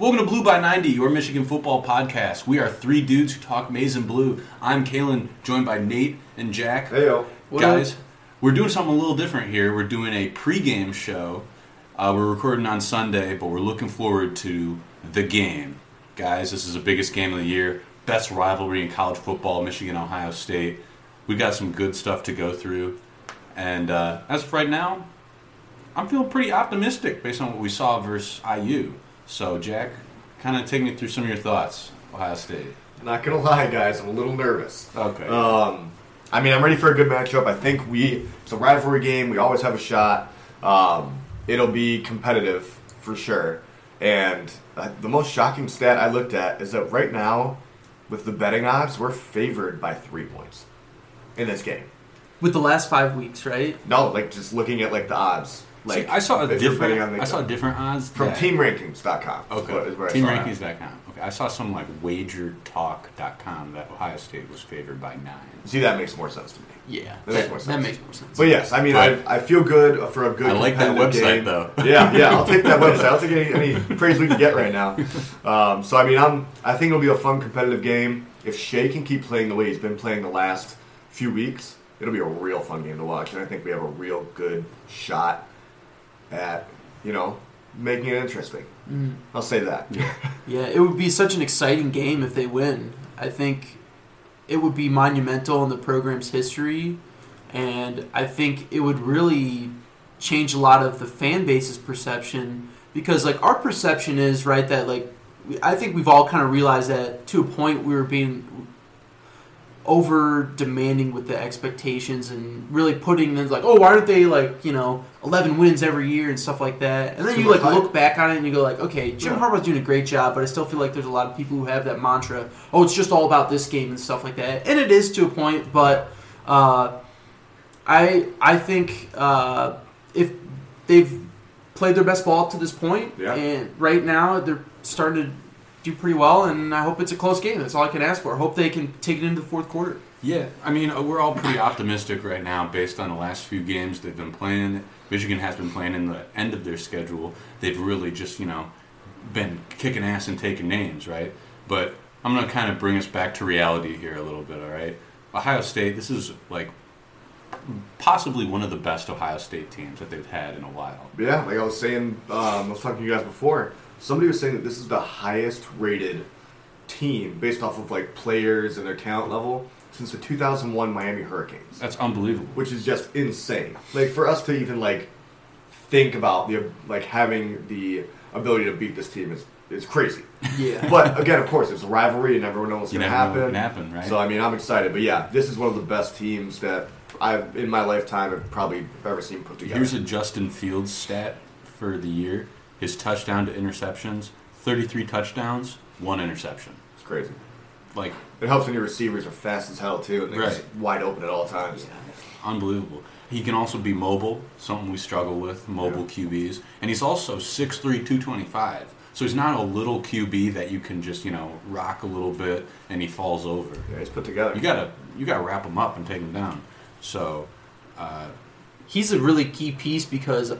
Welcome to Blue by 90, your Michigan football podcast. We are three dudes who talk maize and blue. I'm Kalen, joined by Nate and Jack. Hey yo. Guys, we're doing something a little different here. We're doing a pregame show. Uh, we're recording on Sunday, but we're looking forward to the game. Guys, this is the biggest game of the year. Best rivalry in college football, Michigan Ohio State. We got some good stuff to go through. And uh, as of right now, I'm feeling pretty optimistic based on what we saw versus IU. So, Jack, kind of take me through some of your thoughts, Ohio State. Not gonna lie, guys, I'm a little nervous. Okay. Um, I mean, I'm ready for a good matchup. I think we it's a rivalry game. We always have a shot. Um, it'll be competitive for sure. And uh, the most shocking stat I looked at is that right now, with the betting odds, we're favored by three points in this game. with the last five weeks, right? No, like just looking at like the odds. Like See, I saw a if you're betting different. on the- I saw different odds from that- TeamRankings.com. is Okay. what- is where I. TeamRankings.com. Okay, I saw some like WagerTalk.com that Ohio State was favored by nine. See, that makes more sense to me. Yeah, That makes more sense. That makes more sense. But yes, I mean, Right. I, I feel good for a good. I like that website, game. though. Yeah, yeah, I'll take that website. I'll take any, any praise we can get right now. Um, so I mean, I'm I think it'll be a fun competitive game. If Shea can keep playing the way he's been playing the last few weeks, it'll be a real fun game to watch. And I think we have a real good shot at you know making it interesting. Mm. I'll say that. Yeah, it would be such an exciting game if they win. I think it would be monumental in the program's history, and I think it would really change a lot of the fan base's perception because, like, our perception is right that like I think we've all kind of realized that to a point we were being over demanding with the expectations and really putting them like, oh, why aren't they like you know eleven wins every year and stuff like that? And then Too you like hype. look back on it and you go like, okay, Jim Yeah. Harbaugh's doing a great job, but I still feel like there's a lot of people who have that mantra, oh, it's just all about this game and stuff like that, and it is to a point, but uh, I I think uh, if they've played their best ball up to this point, Yeah. and right now they're starting to do pretty well, and I hope it's a close game. That's all I can ask for. I hope they can take it into the fourth quarter. Yeah, I mean, uh, we're all pretty optimistic right now based on the last few games they've been playing. Michigan has been playing in the end of their schedule. They've really just, you know, been kicking ass and taking names, right? But I'm going to kind of bring us back to reality here a little bit, all right? Ohio State, this is like possibly one of the best Ohio State teams that they've had in a while. Yeah, like I was saying, um, I was talking to you guys before. Somebody was saying that this is the highest rated team based off of like players and their talent level since the 2001 Miami Hurricanes, That's unbelievable. which is just insane. Like for us to even like think about the like having the ability to beat this team is is crazy. Yeah. But again, of course, it's a rivalry, and everyone knows what's going to never know what happen. can happen, right? So I mean, I'm excited. But yeah, this is one of the best teams that I've in my lifetime have probably ever seen put together. Here's a Justin Fields stat for the year. His touchdown to interceptions, 33 touchdowns, one interception. it's crazy. Like It helps when your receivers are fast as hell too, and they're just Right. wide open at all times. unbelievable. He can also be mobile, something we struggle with, mobile QBs. And he's also 6'3", 225. So he's not a little QB that you can just, you know, rock a little bit and he falls over. Yeah, he's put together. You gotta you gotta wrap him up and take him down. So uh, he's a really key piece because,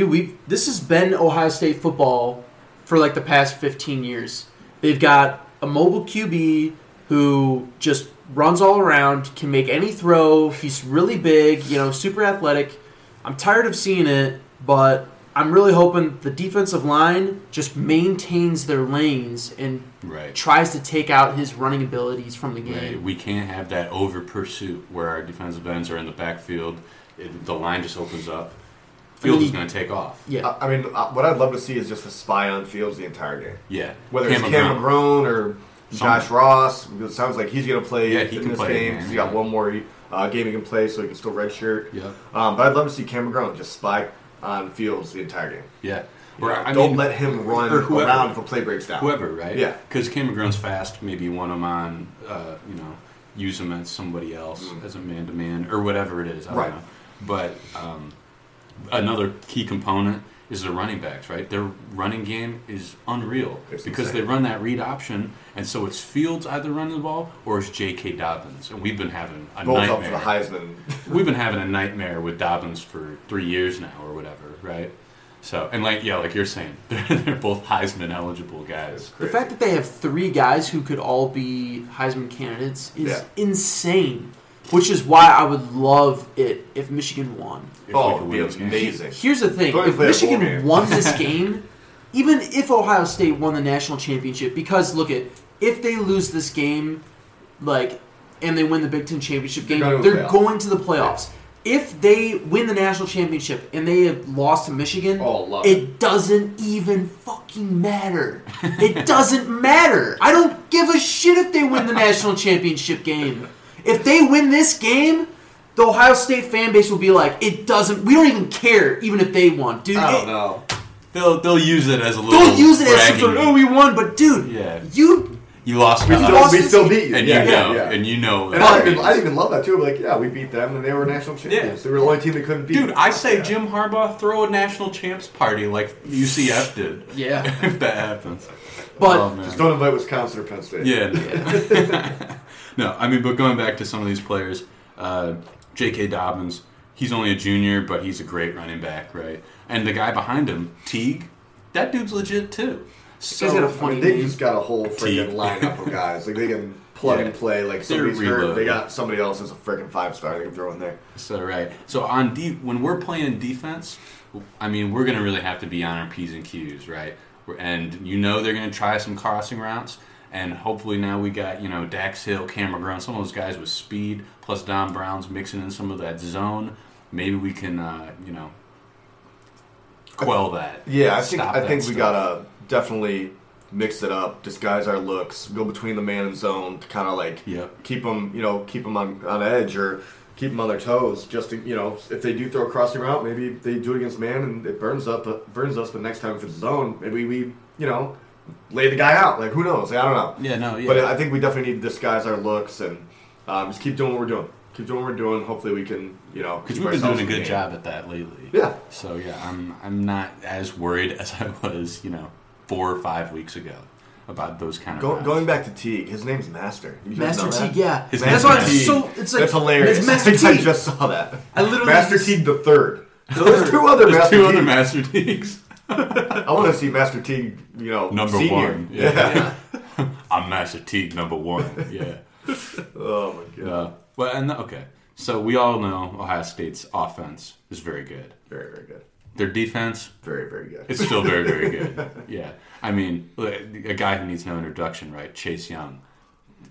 dude, we this has been Ohio State football for like the past 15 years. They've got a mobile QB who just runs all around, can make any throw. He's really big, you know, super athletic. I'm tired of seeing it, but I'm really hoping the defensive line just maintains their lanes and right. tries to take out his running abilities from the game. Right. We can't have that over pursuit where our defensive ends are in the backfield. It, the line just opens up. Fields mean, is going to take off. Yeah. I I mean, uh, what I'd love to see is just a spy on Fields the entire game. Yeah. Whether it's Cam Cam McGrone. McGrone or Josh Somebody. Ross, it sounds like he's going to play Yeah, he in can this play game again, because he got yeah. one more uh, game he can play, so he can still redshirt. Yeah. Um, but I'd love to see Cam McGrone just spy on Fields the entire game. Yeah. You Or, know, I don't mean, let him run or whoever. around if a play breaks down. whoever, right? Yeah. Because Cam McGrone's fast. Maybe you want him on, uh, you know, use him as somebody else Mm. as a man to man or whatever it is. I Right. don't know. But um, another key component is the running backs, right? Their running game is unreal It's because insane. they run that read option, and so it's Fields either running the ball or it's J.K. Dobbins, and we've been having a Both nightmare. up for the Heisman. We've been having a nightmare with Dobbins for three years now, or whatever, right? So and like yeah, like you're saying, they're, they're both Heisman eligible guys. The fact that they have three guys who could all be Heisman candidates is Yeah. insane. Which is why I would love it if Michigan won. If Oh, it'd be win this game. amazing. Here's the thing: if and play a bowl Michigan game. won this game, even if Ohio State won the national championship, because look at if they lose this game, like, and they win the Big Ten championship game, They're they're, going to the playoffs. going to the playoffs. If they win the national championship and they have lost to Michigan, Oh, love it doesn't even fucking matter. it doesn't matter. I don't give a shit if they win the national championship game. If they win this game, the Ohio State fan base will be like, it doesn't. We don't even care, even if they won, dude. I don't know. They'll they'll use it as a little. Don't use it as some sort of, bragging. oh, we won, but dude, Yeah. you You lost. We to still, us, we still beat you. and yeah, you know, yeah. and you know. And I even, I even love that too. Like, yeah, we beat them, and they were national champions. Yeah. They were the only team that couldn't beat. Dude, I say Yeah. Jim Harbaugh throw a national champs party like UCF did. Yeah. if that happens. But Oh. Just don't invite Wisconsin or Penn State. Yeah. no, I mean, but going back to some of these players, uh, J.K. Dobbins, he's only a junior, but he's a great running back, right? And the guy behind him, Teague, that dude's legit too. So, guy's got a I funny mean, they just got a whole freaking lineup of guys. Like they can plug Yeah. and play. Like somebody's hurt, they got somebody else as a freaking five star. They can throw in there. so right. So on de- when we're playing defense, I mean, we're gonna really have to be on our p's and q's, right? And you know they're gonna try some crossing routes. And hopefully now we got you know Dax Hill, Cameron Brown, some of those guys with speed, plus Don Brown's mixing in some of that zone. Maybe we can uh, you know quell that. Yeah, I think I think we stuff. gotta definitely mix it up, disguise our looks, go between the man and zone to kind of like Yep. keep them, you know, keep them on, on edge or keep them on their toes. Just to, you know, if they do throw a crossing route, maybe they do it against man and it burns up, burns us. But next time if it's zone, maybe we, you know, lay the guy out. Like who knows? I don't know. Yeah, no, yeah. But I think we definitely need to disguise our looks and um, just keep doing what we're doing. Keep doing what we're doing. Hopefully we can, you know, Because we've been doing a good game. job at that lately. Yeah. So yeah, I'm I'm not as worried as I was, you know, four or five weeks ago about those kind of. Go, going back to Teague, his name's Master. You Master? Teague, yeah. His That's name's why Master it's so. It's like That's hilarious. It's Master I Teague. just saw that. I literally Master just- Teague the third. So there's two other There's Master two other Master Teagues. I want to see Master Teague, you know, Number senior. one. Yeah. I'm Master Teague number one. Yeah. Oh my god. Uh, well, and okay, so we all know Ohio State's offense is very good. Very very good. Their defense, Very very good. it's still very very good. Yeah. I mean, a guy who needs no introduction, right? Chase Young.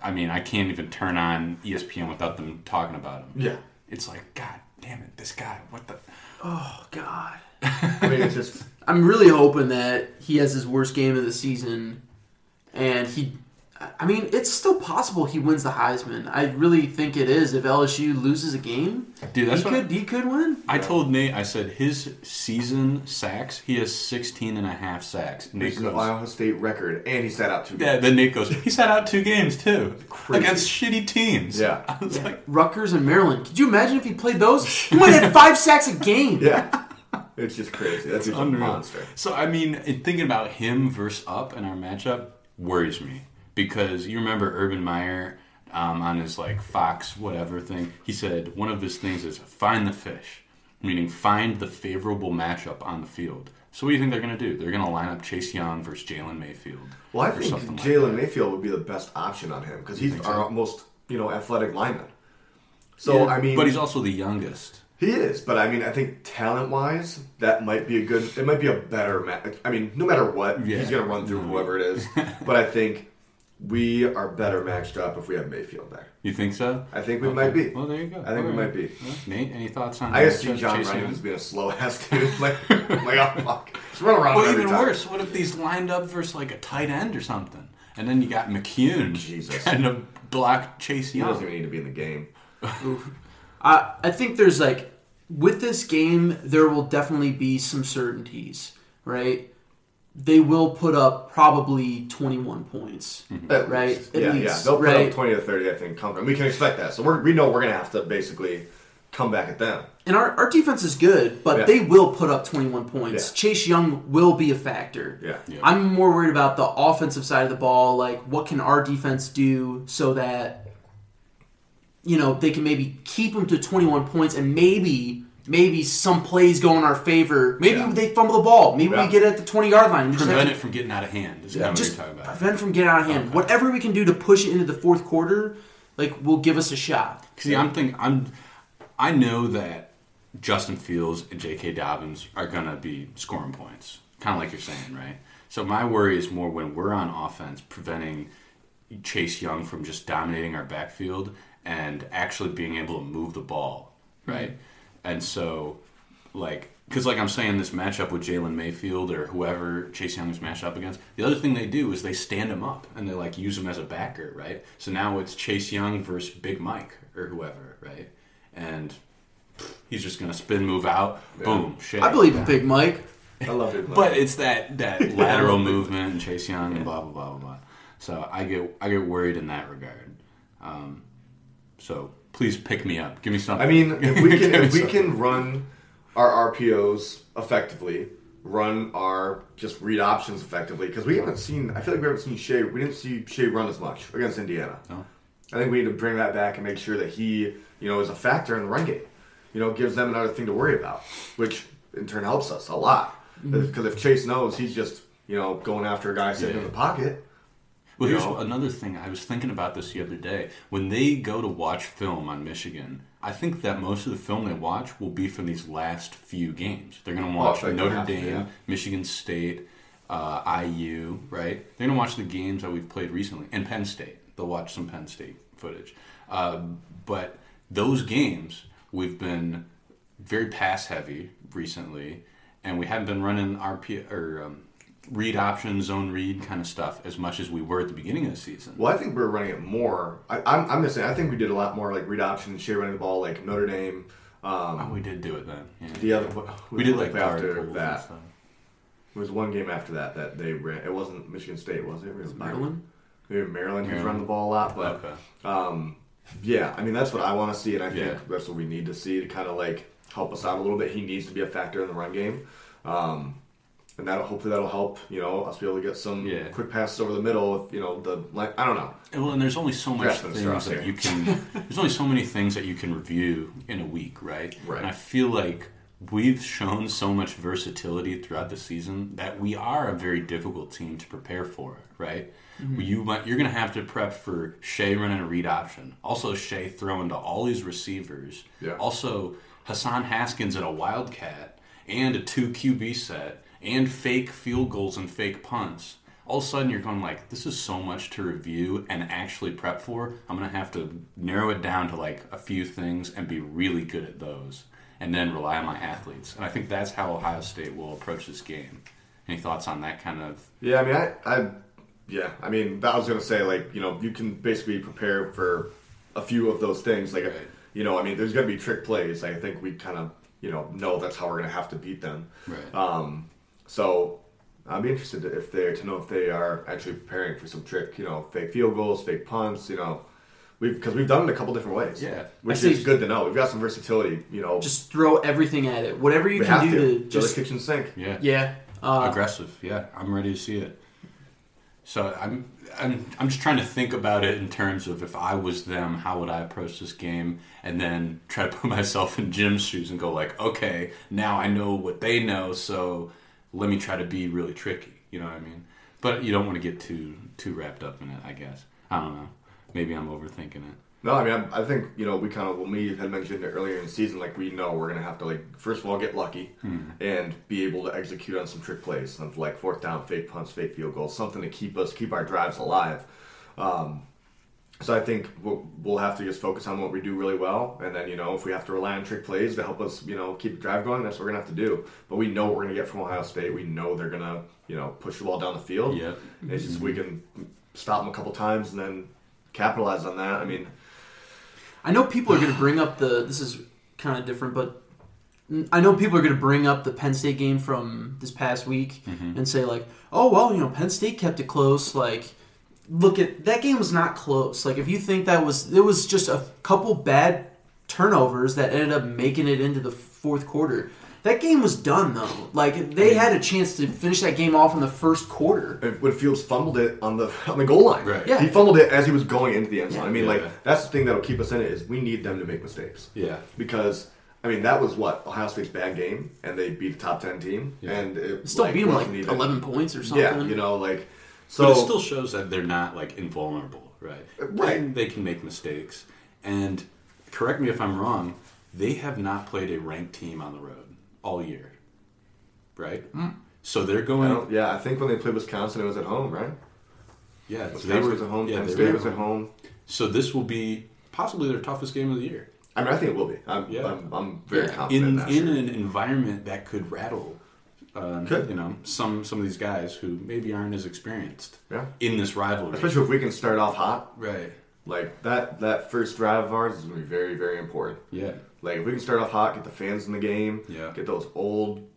I mean, I can't even turn on ESPN without them talking about him. yeah. It's like, God damn it, this guy, what the. Oh God. I mean, it's just I'm really hoping that he has his worst game of the season, and he. I mean, it's still possible he wins the Heisman. I really think it is. If LSU loses a game, Dude, that's he what could he could win. I told Nate, I said his season sacks, he has 16 and a half sacks. Nate it's an goes, Ohio State record, and he sat out two. yeah, games. then Nate goes, he sat out two games too. Crazy. Against shitty teams. Yeah. I was Yeah. like, Rutgers and Maryland. Could you imagine if he played those? He might have five sacks a game. Yeah. It's just crazy. That's a unreal. monster. So, I mean, in thinking about him versus Up in our matchup worries me. Because you remember Urban Meyer um, on his like Fox whatever thing, he said one of his things is find the fish, meaning find the favorable matchup on the field. So what do you think they're going to do? They're going to line up Chase Young versus Jalen Mayfield. Well, I think something like Jalen. Mayfield would be the best option on him because he's so? our most you know athletic lineman. So Yeah, I mean, but he's also the youngest. He is, but I mean, I think talent wise, that might be a good. It might be a better match. I mean, no matter what, Yeah. he's going to run through mm-hmm. whoever it is. but I think we are better matched up if we have Mayfield there. You think so? I think we Okay. might be. Well, there you go. I think we might be. Well, Nate, any thoughts on? I just see Jon Runyan? as being a slow ass dude. like, like, oh fuck, just run around. Well, even time. worse. What if these lined up versus like a tight end or something, and then you got McCune Jesus. trying to block Chase He doesn't even need to be in the game. I I think there's like with this game there will definitely be some certainties, right? They will put up probably 21 points. Mm-hmm. At Right, at yeah, least, yeah. They'll put right. up twenty to thirty. I think comfortably. We can expect that. So we're, we know we're going to have to basically come back at them. And our, our defense is good, but Yeah. they will put up 21 points. Yeah. Chase Young will be a factor. Yeah. Yeah. I'm more worried about the offensive side of the ball. Like, what can our defense do so that, you know, they can maybe keep them to 21 points and maybe maybe some plays go in our favor. Maybe Yeah. they fumble the ball. Maybe Yeah. we get it at the twenty yard line. Prevent to- it from getting out of hand. Is Yeah, kind of what just you're talking about. prevent from getting out of hand. Okay. Whatever we can do to push it into the fourth quarter, like will give us a shot. See, I'm thinking I'm. I know that Justin Fields and J.K. Dobbins are gonna be scoring points, kind of like you're saying, right? So my worry is more when we're on offense, preventing Chase Young from just dominating our backfield and actually being able to move the ball, right? And so, like, because like I'm saying, this matchup with Jalen Mayfield or whoever Chase Young is matched up against, the other thing they do is they stand him up and they like use him as a backer, right? So now it's Chase Young versus Big Mike or whoever, right? And he's just gonna spin move out, boom, shit. I believe in Big Mike. I love it. But it's that that lateral movement and Chase Young and blah blah blah blah blah. So I get I get worried in that regard. Um, so please pick me up. Give me something. I mean, if we can if we something. can run our RPOs effectively, run our just read options effectively, because we haven't seen. I feel like we haven't seen Shea. We didn't see Shea run as much against Indiana. No. I think we need to bring that back and make sure that he, you know, is a factor in the run game. You know, gives them another thing to worry about, which in turn helps us a lot. Mm-hmm. Because if Chase knows he's just, you know, going after a guy sitting in the pocket, Well, here's know? another thing. I was thinking about this the other day. When they go to watch film on Michigan, I think that most of the film they watch will be from these last few games. They're going to watch Oh, Notre half, Dame, yeah. Michigan State, uh, IU, right? They're going to watch the games that we've played recently, and Penn State. They'll watch some Penn State footage. Uh, but those games, we've been very pass heavy recently, and we haven't been running RP or um, read option, zone read kind of stuff as much as we were at the beginning of the season. Well, I think we're running it more. I, I'm, I'm just saying. I think we did a lot more like read option and share running the ball, like Notre Dame. Um, Oh, we did do it then. Yeah. the other we did like after guard pulls and that. stuff. There was one game after that that they ran. It wasn't Michigan State, was it? It was Maryland. Maybe Maryland, who's Maryland. running the ball a lot, but Okay. um, yeah, I mean that's what I want to see, and I think Yeah. that's what we need to see to kind of like help us out a little bit. He needs to be a factor in the run game, um, and that hopefully that'll help you know us be able to get some Yeah. quick passes over the middle. If you know the like, I don't know. And, Well, and there's only so much things that here. you can. there's only so many things that you can review in a week, right? Right. And I feel like we've shown so much versatility throughout the season that we are a very difficult team to prepare for, right? Mm-hmm. You might, you're going to have to prep for Shea running a read option, also Shea throwing to all these receivers, Yeah. also Hassan Haskins in a wildcat and a two QB set and fake field goals and fake punts. All of a sudden, you're going like, this is so much to review and actually prep for. I'm gonna have to narrow it down to like a few things and be really good at those, and then rely on my athletes. And I think that's how Ohio State will approach this game. Any thoughts on that kind of? Yeah, I mean, I, I, yeah, I mean, I was gonna say like you know you can basically prepare for a few of those things. Like, you know, I mean, there's gonna be trick plays. I think we kind of you know know that's how we're gonna have to beat them. Right. Um, so I'd be interested to, if they to know if they are actually preparing for some trick, you know, fake field goals, fake punts. You know, we've because we've done it a couple different ways. Yeah. which see- is good to know. We've got some versatility. You know, Just throw everything at it. Whatever you we can have do to to, just to kitchen sink. Yeah. yeah. Uh, aggressive. Yeah, I'm ready to see it. So I'm, I'm I'm just trying to think about it in terms of if I was them, how would I approach this game, and then try to put myself in Jim's shoes and go like, okay, now I know what they know, so let me try to be really tricky. You know what I mean? But you don't want to get too too wrapped up in it. I guess I don't know. Maybe I'm overthinking it. No, I mean, I, I think you know we kind of when we had mentioned it earlier in the season, like we know we're gonna have to like first of all get lucky and be able to execute on some trick plays of like fourth down, fake punts, fake field goals, something to keep us keep our drives alive. Um, so I think we'll, we'll have to just focus on what we do really well, and then you know if we have to rely on trick plays to help us, you know, keep the drive going, that's what we're gonna have to do. But we know what we're gonna get from Ohio State. We know they're gonna you know push the ball down the field. Yeah. It's just we can stop them a couple times and then capitalize on that. I mean. I know people are going to bring up the. This is kind of different, but I know people are going to bring up the Penn State game from this past week mm-hmm. and say like, "Oh well, you know, Penn State kept it close." Like, look at that game was not close. Like, if you think that was, it was just a couple bad turnovers that ended up making it into the fourth quarter. That game was done though. Like they had a chance to finish that game off in the first quarter. When Fields fumbled it on the on the goal line. Right. Yeah. He fumbled it as he was going into the end zone. Yeah. I mean, Yeah. like that's the thing that'll keep us in it is we need them to make mistakes Yeah. because I mean, that was what Ohio State's bad game, and they beat the top ten team, Yeah. and it Still like, beat them like wasn't eleven points or something. Yeah, you know, like so. but it still shows that they're not like invulnerable, right? Right. And they can make mistakes. And correct me if I'm wrong. They have not played a ranked team on the road all year, right? Hmm. So they're going. don't- yeah, I think when they played Wisconsin, it was at home, right? Yeah, so Wisconsin they were was at home. Yeah, Penn they State was at home. So this will be possibly their toughest game of the year. I mean, I think it will be. I'm, Yeah. I'm, I'm very Yeah. confident in in that. in sure. an environment that could rattle, um, Could. you know, some some of these guys who maybe aren't as experienced Yeah. in this rivalry. Especially if we can start off hot, right. like that. That first drive of ours is going to be very, very important. Yeah. Like if we can start off hot, get the fans in the game, Yeah. get those old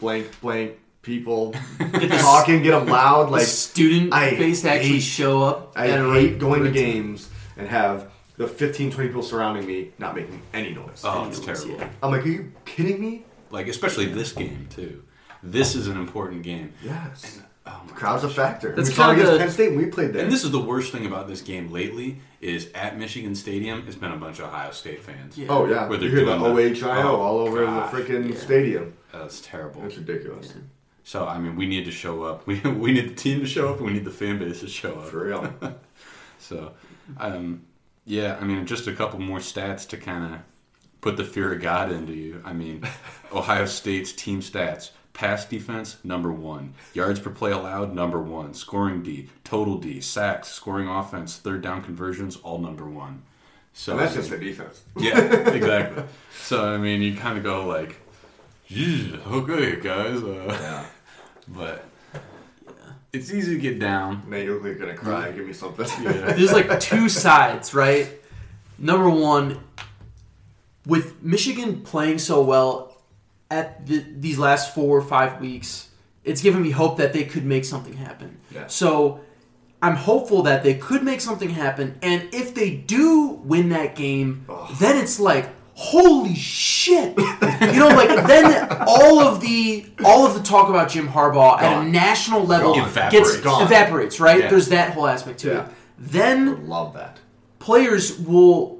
blank blank people talking, get them loud. Like student I base to actually hate- show up. I at a hate rate- going to rate- games and have the 15, 20 people surrounding me not making any noise. Oh, it's terrible. I'm like, are you kidding me? Like especially this game too. This is an important game. Yes. Oh my Crowd's a factor. That's we saw kinda against the- Penn State when we played there. And this is the worst thing about this game lately is at Michigan Stadium It's been a bunch of Ohio State fans. Yeah. oh yeah, Where you they're hear the doing the- OHIO Oh, all over God. the freaking Yeah. stadium. That's terrible. It's ridiculous. Yeah. So I mean, we need to show up. We we need the team to show up. We need the fan base to show up. For real. So, um, yeah, I mean, just a couple more stats to kind of put the fear of God into you. I mean, Ohio State's team stats: pass defense number one, yards per play allowed number one, scoring D, total D, sacks, scoring offense, third down conversions all number one. So and that's just the defense. yeah, exactly. So I mean, you kind of go like, "Yeah, okay, guys," uh, Yeah. but it's easy to get down. Nate, you're gonna cry. Give me something. Yeah. There's like two sides, right? Number one, with Michigan playing so well at the, these last four or five weeks, it's given me hope that they could make something happen. Yeah. So I'm hopeful that they could make something happen, and if they do win that game, then it's like. Holy shit! You know, like then all of the all of the talk about Jim Harbaugh at a national level Gone. gets Evaporates. Gone. evaporates, right? Yeah. There's that whole aspect to Yeah. it. Then Love that. players will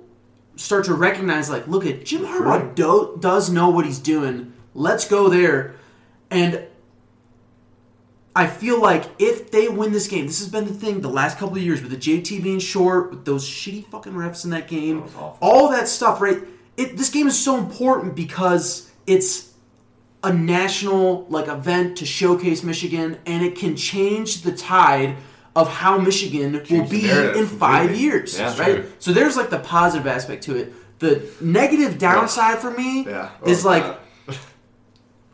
start to recognize, like, look at Jim Harbaugh Right. do, does know what he's doing. Let's go there. And I feel like if they win this game, this has been the thing the last couple of years with the JT being short, with those shitty fucking refs in that game, That all that stuff, right? It, this game is so important because it's a national like event to showcase Michigan, and it can change the tide of how Michigan will Change be in five completely. years, Yeah, right? true. So there's like the positive aspect to it. The negative downside for me Yeah. Oh, is Oh, like, God.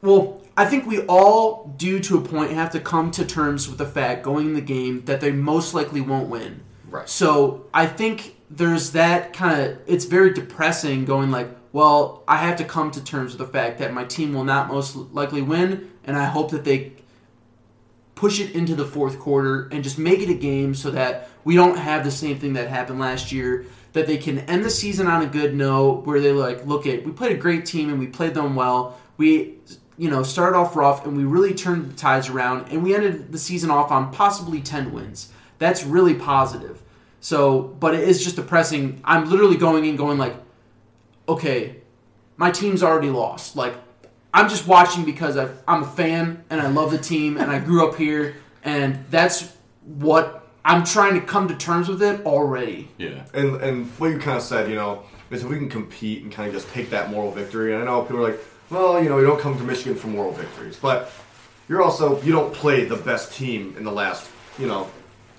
well, I think we all do to a point have to come to terms with the fact going in the game that they most likely won't win. Right. So I think there's that kind of it's very depressing going like, well, I have to come to terms with the fact that my team will not most likely win, and I hope that they push it into the fourth quarter and just make it a game so that we don't have the same thing that happened last year. That they can end the season on a good note where they like, look at we played a great team and we played them well. We you know started off rough and we really turned the tides around and we ended the season off on possibly ten wins. That's really positive. So, but it is just depressing. I'm literally going in going like, okay, my team's already lost. Like, I'm just watching because i I'm a fan and I love the team and I grew up here and that's what I'm trying to come to terms with it already. Yeah. And and what you kind of said, you know, is if we can compete and kind of just take that moral victory. And I know people are like, well, you know, you don't come to Michigan for moral victories, but you're also you don't play the best team in the last, you know,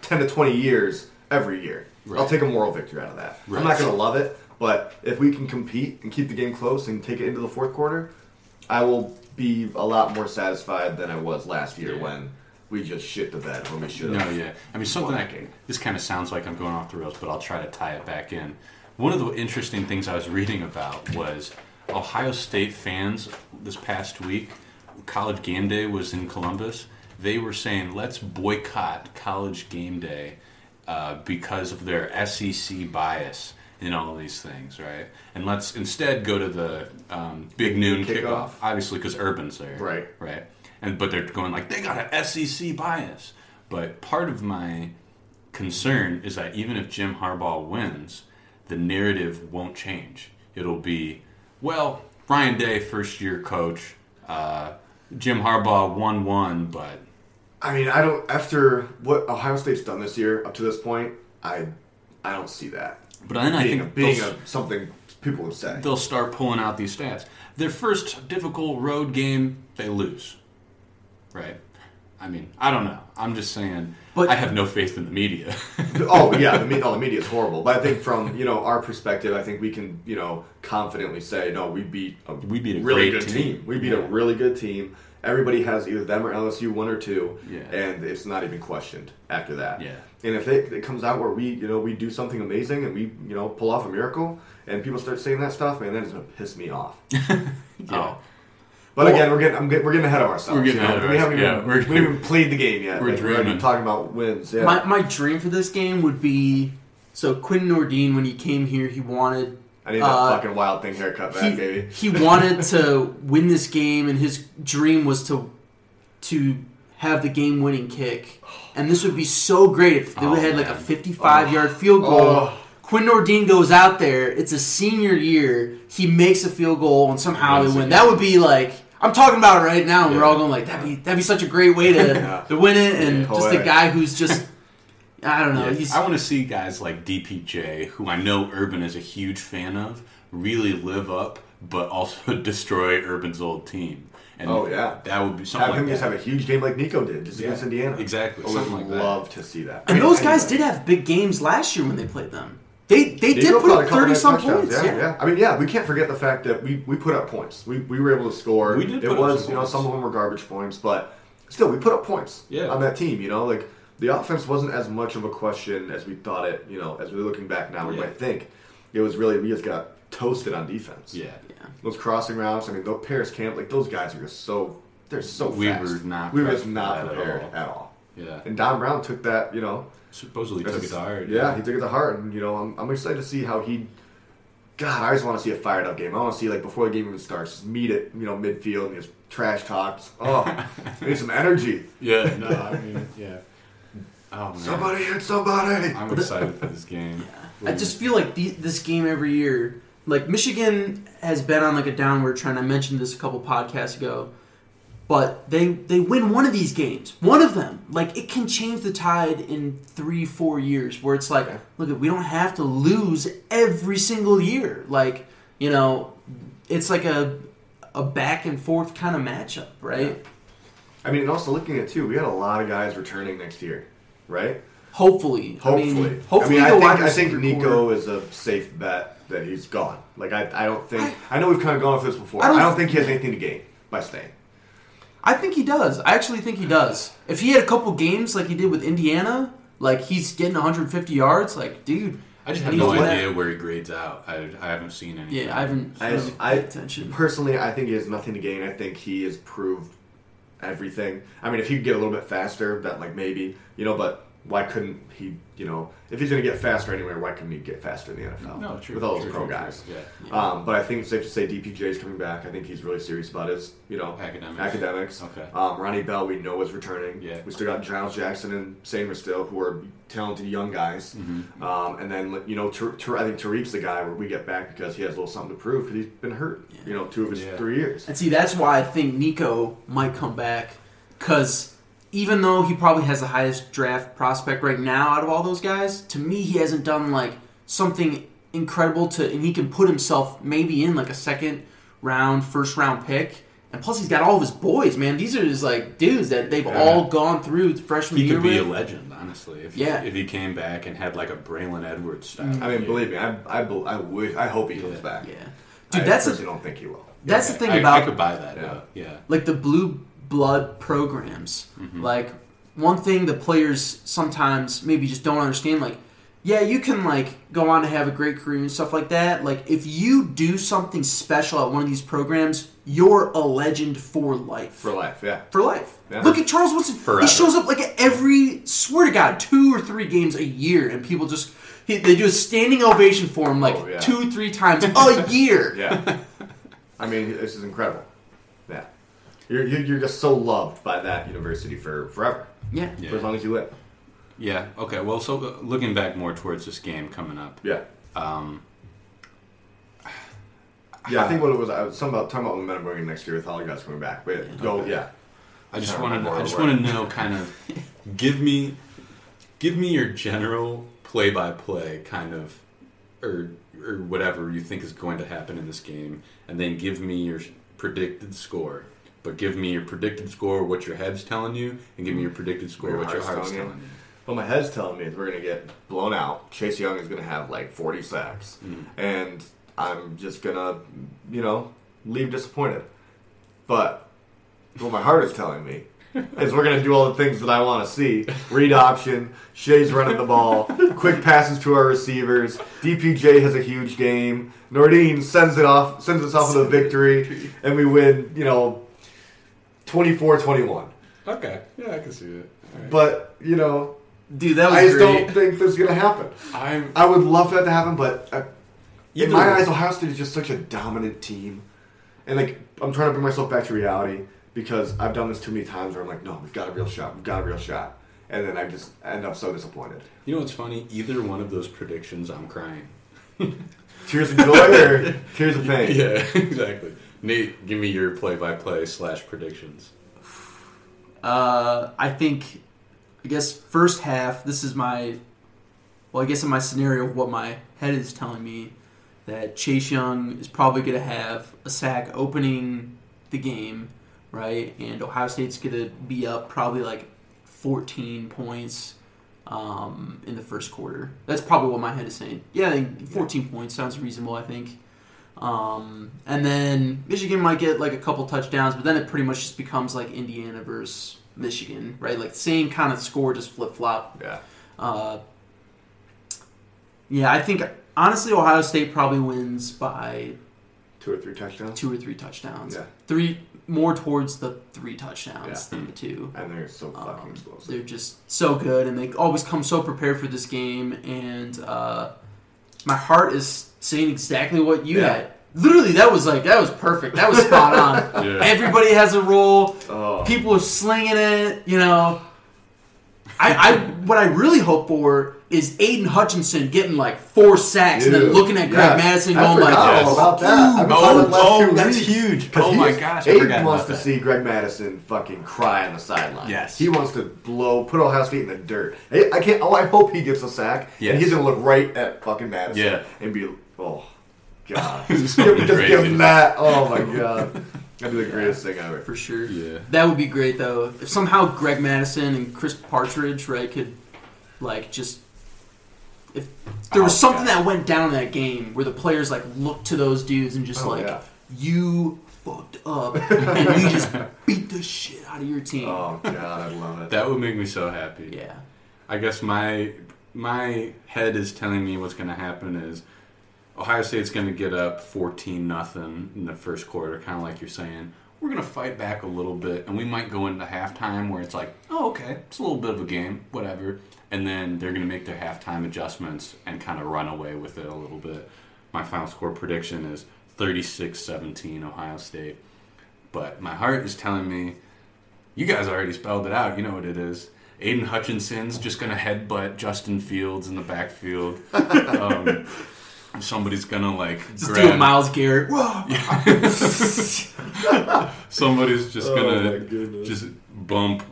ten to twenty years every year. Right. I'll take a moral victory out of that. Right. I'm not going to love it, but if we can compete and keep the game close and take it into the fourth quarter, I will be a lot more satisfied than I was last year when we just shit the bed when we should have. No, yeah. I mean, something won that that this kind of sounds like I'm going off the rails, but I'll try to tie it back in. One of the interesting things I was reading about was Ohio State fans this past week. College Game Day was in Columbus. They were saying, "Let's boycott College Game Day uh, because of their SEC bias." In all these things, right? And let's instead go to the um, big noon Kickoff. kickoff, obviously because Urban's there, Right. Right. And but they're going like they got an SEC bias. But part of my concern is that even if Jim Harbaugh wins, the narrative won't change. It'll be Well, Ryan Day, first year coach. Uh, Jim Harbaugh won one, but I mean, I don't. After what Ohio State's done this year up to this point, I I don't see that but then I think a, being a, something people would say. they'll start pulling out these stats. Their first difficult road game, they lose. Right? I mean, I don't know. I'm just saying. But- I have no faith in the media. oh yeah, the, me- no, the media is horrible. But I think from you know our perspective, I think we can you know confidently say no, we beat a We beat a really great good team. team. We beat Yeah. a really good team. Everybody has either them or LSU one or two, Yeah. and it's not even questioned after that. Yeah. And if it, it comes out where we you know we do something amazing and we you know pull off a miracle, and people start saying that stuff, man, that is gonna piss me off. yeah. But Well- again, we're getting I'm get, we're getting ahead of ourselves. We're getting you know? ahead of we haven't ourselves. even Yeah, we're- we haven't even played the game yet. we're Like, already dreaming. talking about wins. Yeah. My, my dream for this game would be so Quentin Nordin when he came here he wanted I need that uh, fucking wild thing haircut back, he, baby. he wanted to win this game and his dream was to to have the game winning kick and this would be so great if they Oh, would have had like a man. 55 yard oh. field goal. Oh. Quinn Nordin goes out there. It's a senior year. He makes a field goal and somehow they win. that would be like I'm talking about it right now. And we're all going like that'd be that'd be such a great way to Yeah. to win it. And Yeah. just a guy who's just I don't know Yeah, I want to see guys like DPJ, who I know Urban is a huge fan of, really live up, but also destroy Urban's old team. And Oh, yeah. that would be something Have him like just have a huge game like Nico did, just Yeah, against Indiana. exactly, I would something like that. love to see that. And I mean, those guys anyway. did have big games last year when they played them. They they Nico did put caught a up couple thirty nice some points. Yeah, yeah, I mean, yeah, we can't forget the fact that we, we put up points. We, we were able to score. We did It put up was, some you know, some of them were garbage points, but still, we put up points Yeah. on that team. You know, like the offense wasn't as much of a question as we thought it. You know, as we're looking back now, we Yeah. might think it was really we just got toasted on defense. Yeah. Yeah. those crossing routes. I mean, those Paris Camp, like those guys are just so they're so We fast. were not we were just not that at prepared all. at all. Yeah. And Don Brown took that, you know, Supposedly took it to heart. Yeah, he took it to heart, and you know, I'm, I'm excited to see how he. God, I just want to see a fired up game. I want to see like before the game even starts, just meet it, you know, midfield and just trash talks. Oh, I need some energy. Yeah. No, I mean, yeah. Oh man. Somebody hit somebody. I'm excited for this game. I just feel like the, this game every year, like Michigan has been on like a downward trend. I mentioned this a couple podcasts ago, but they they win one of these games, one of them. Like it can change the tide in three four years, where it's like, Yeah. look, we don't have to lose every single year. Like you know, it's like a a back and forth kind of matchup, right? I mean, and also looking at too, we had a lot of guys returning next year, right? Hopefully, I Hopefully, mean, hopefully I, mean, I think I think Nico is a safe bet that he's gone. Like I, I don't think I know we've kind of gone off this before. I I don't- don't, think he has anything to gain by staying. I think he does. I actually think he does. If he had a couple games like he did with Indiana, like he's getting 150 yards, like dude. I just have no idea that. where he grades out. I, I haven't seen anything. Yeah, I haven't I, really I attention. personally, I think he has nothing to gain. I think he has proved everything. I mean, if he could get a little bit faster, that like maybe you know, but why couldn't he? You know, if he's going to get faster anywhere, why couldn't he get faster in the NFL? No, true. with all those pro true, guys. true. Yeah. Um, but I think it's safe to say DPJ is coming back. I think he's really serious about his, you know, Academics. academics. Okay. Um, Ronnie Bell, we know is returning. Yeah. We still got Giles Jackson and Sainristil, who are talented young guys. Mm-hmm. Um, and then you know, Tar- Tar- I think Tarik's the guy where we get back because he has a little something to prove because he's been hurt. Yeah. You know, two of his Yeah. three years. And see, that's why I think Nico might come back because even though he probably has the highest draft prospect right now out of all those guys, to me he hasn't done like something incredible to, and he can put himself maybe in like a second round, first round pick. And plus, he's got all of his boys, man. These are just like dudes that they've Yeah. all gone through freshman He year could be a legend, honestly. If Yeah. if he came back and had like a Braylon Edwards style. Mm. I mean, believe me, I I, I wish I hope he comes Yeah. back. Yeah, I dude, that's personally a, don't think he will. that's Okay, the thing I, about I could buy that. Yeah. Yeah. yeah. like the blue blood programs. Mm-hmm. Like one thing the players sometimes maybe just don't understand. Like, yeah, you can like go on to have a great career and stuff like that. Like, if you do something special at one of these programs, you're a legend for life. For life, yeah. For life. Yeah. Look at Charles Woodson. Forever. He shows up like at every swear to God two or three games a year, and people just he, they do a standing ovation for him like Oh, yeah. two three times a year. Yeah. I mean, this is incredible. Yeah. You're, you're you're just so loved by that university for forever, Yeah. Yeah. for as long as you live. Yeah. Okay. Well, so uh, looking back more towards this game coming up, Yeah. um, Yeah, I think what it was, I was something about talking about momentum going in next year with all you guys coming back. But go, Okay. yeah. I just Kinda want to. I just want to know, kind of, give me, give me your general play-by-play kind of, or or whatever you think is going to happen in this game, and then give me your predicted score. But give me your predicted score, what your head's telling you, and give me your predicted score, Your what your heart's telling you. telling you. Well, my head's telling me is we're going to get blown out. Chase Young is going to have like 40 sacks. Mm. And I'm just going to, you know, leave disappointed. But what my heart is telling me is we're going to do all the things that I want to see. Read option, Shea's running the ball, quick passes to our receivers. DPJ has a huge game. Nordin sends it off, sends us off with a victory, and we win, you know, 24-21. Okay, yeah, I can see it. All right. But, you know, Dude, that was I just great. don't think this is going to happen. I'm I would love for that to happen, but uh, in Either my way. eyes, Ohio State is just such a dominant team. And like, I'm trying to bring myself back to reality because I've done this too many times where I'm like, no, we've got a real shot, we've got a real shot, and then I just end up so disappointed. You know what's funny? Either one of those predictions, I'm crying. Tears of joy or tears of pain? Yeah, exactly. Nate, give me your play-by-play slash predictions. Uh, I think, I guess first half. This is my, well, I guess in my scenario, what my head is telling me that Chase Young is probably going to have a sack opening the game, right? And Ohio State's going to be up probably like 14 points um, in the first quarter. That's probably what my head is saying. Yeah, I think 14 points sounds reasonable. I think. Um, and then Michigan might get like a couple touchdowns, but then it pretty much just becomes like Indiana versus Michigan, right? Like same kind of score, just flip flop. Yeah. Uh, yeah, I think honestly Ohio State probably wins by Two or three touchdowns. two or three touchdowns. Yeah. Three more towards the three touchdowns Yeah. than the two. And they're so fucking Um, explosive. they're just so good, and they always come so prepared for this game. And uh, my heart is saying exactly what you Yeah. had. Literally, that was like that was perfect. That was spot on. Yeah. Everybody has a role. Oh. People are slinging it. You know, I, I what I really hope for is Aidan Hutchinson getting like four sacks and then looking at Greg yes. Mattison going like, forgot Yes. about that. I've been Oh, talking about the last oh, two that's huge. huge. 'Cause Oh he my gosh, Aidan forgot wants about to that. see Greg Mattison fucking cry on the sideline. Yes. he wants to blow, put Ohio State in the dirt. I, I can't. Oh, I hope he gets a sack, Yes. and he's gonna look right at fucking Mattison, Yeah. and be, oh god, This is Give- something just give him that. Oh my god, that'd be the greatest thing ever. for sure. Yeah. That would be great though. If somehow Greg Mattison and Chris Partridge, right, could like just if there was Oh, something yeah. that went down in that game where the players like looked to those dudes and just Oh, like yeah. you fucked up and you just beat the shit out of your team. Oh god, I love it. That would make me so happy. Yeah. I guess my my head is telling me what's going to happen is Ohio State's going to get up 14 nothing in the first quarter, kind of like you're saying. We're going to fight back a little bit, and we might go into halftime where it's like, oh, okay, it's a little bit of a game, whatever. And then they're going to make their halftime adjustments and kind of run away with it a little bit. My final score prediction is 36 17 Ohio State. But my heart is telling me you guys already spelled it out. You know what it is. Aidan Hutchinson's just going to headbutt Justin Fields in the backfield. um, somebody's going to like Just grab. do a Myles Garrett. Somebody's just Oh, going my to goodness. just bump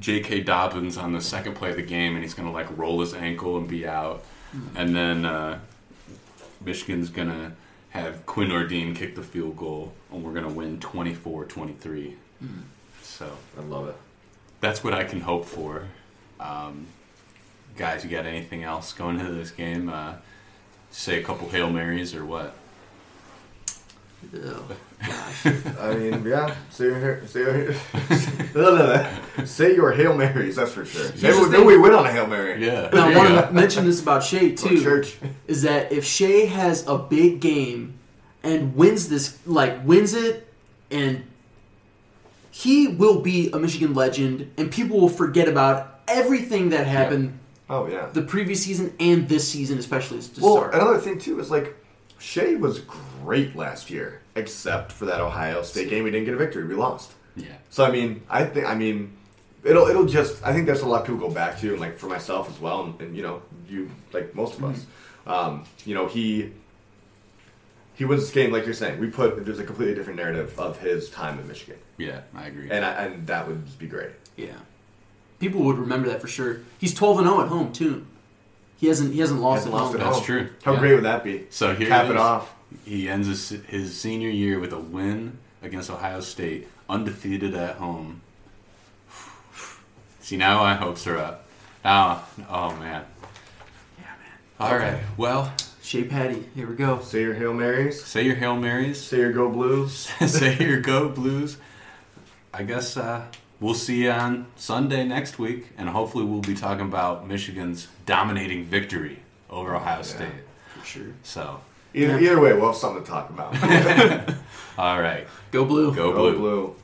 J.K. Dobbins on the second play of the game, and he's going to like roll his ankle and be out. And then uh, Michigan's going to have Quinn Nordin kick the field goal, and we're going to win 24-23. So I love it. that's what I can hope for. Um, guys, you got anything else going into this game? Uh, say a couple hail marys or what? Oh, Ew. I mean, yeah. Say your say your say your hail marys. That's for sure. Maybe, we- maybe think- we win on a hail mary. Yeah. Now, I want to mention this about Shea too. church. is that if Shea has a big game and wins this, like wins it, and he will be a Michigan legend, and people will forget about everything that happened Oh yeah. the previous season and this season, especially to Well, start. another thing too is like Shea was great last year, except for that Ohio State game. We didn't get a victory. We lost. Yeah. So I mean, I think I mean, it'll it'll just I think there's a lot of people go back to, and like for myself as well, and, and you know, you like most of us, um, you know, he he wins this game, like you're saying, we put there's a completely different narrative of his time in Michigan, Yeah, I agree. and I, and that would be great. Yeah, people would remember that for sure. He's twelve and zero at home too. He hasn't he hasn't lost Hasn't at lost home. That's true. How Yeah. great would that be? So here Cap it, it is. off. He ends his, his senior year with a win against Ohio State, undefeated at home. See, now my hopes are up. Now, oh man. Yeah, man. All right. Well, Shea Patty, here we go. Say your hail marys. say your hail marys. Say your go blues. say your go blues. I guess uh, we'll see you on Sunday next week, and hopefully we'll be talking about Michigan's dominating victory over oh, Ohio State. For sure. So, Either, Yeah. either way, we'll have something to talk about. all right, Go blue. go go blue. blue.